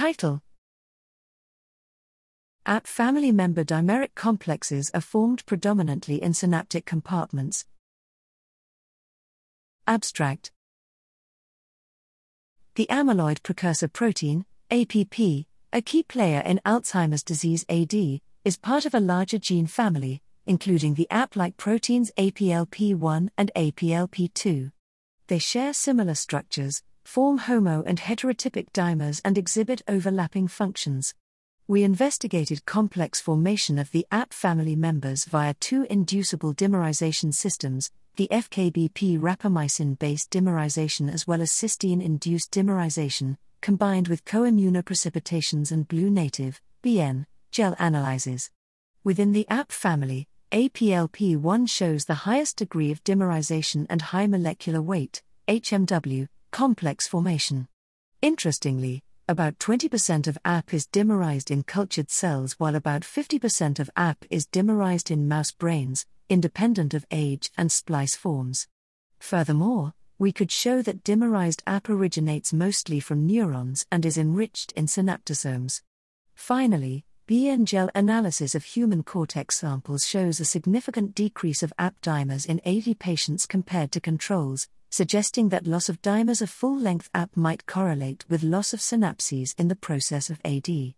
Title APP family member dimeric complexes are formed predominantly in synaptic compartments. Abstract The amyloid precursor protein, APP, a key player in Alzheimer's disease AD, is part of a larger gene family, including the APP like proteins APLP1 and APLP2. They share similar structures, form homo and heterotypic dimers, and exhibit overlapping functions. We investigated complex formation of the APP family members via two inducible dimerization systems, the FKBP rapamycin based dimerization as well as cysteine induced dimerization, combined with coimmunoprecipitations and blue native, BN, gel analyses. Within the APP family, APLP1 shows the highest degree of dimerization and high molecular weight, HMW, complex formation. Interestingly, about 20% of APP is dimerized in cultured cells, while about 50% of APP is dimerized in mouse brains, independent of age and splice forms. Furthermore, we could show that dimerized APP originates mostly from neurons and is enriched in synaptosomes. Finally, BN gel analysis of human cortex samples shows a significant decrease of APP dimers in AD patients compared to controls, suggesting that loss of dimers of full length APP might correlate with loss of synapses in the process of AD.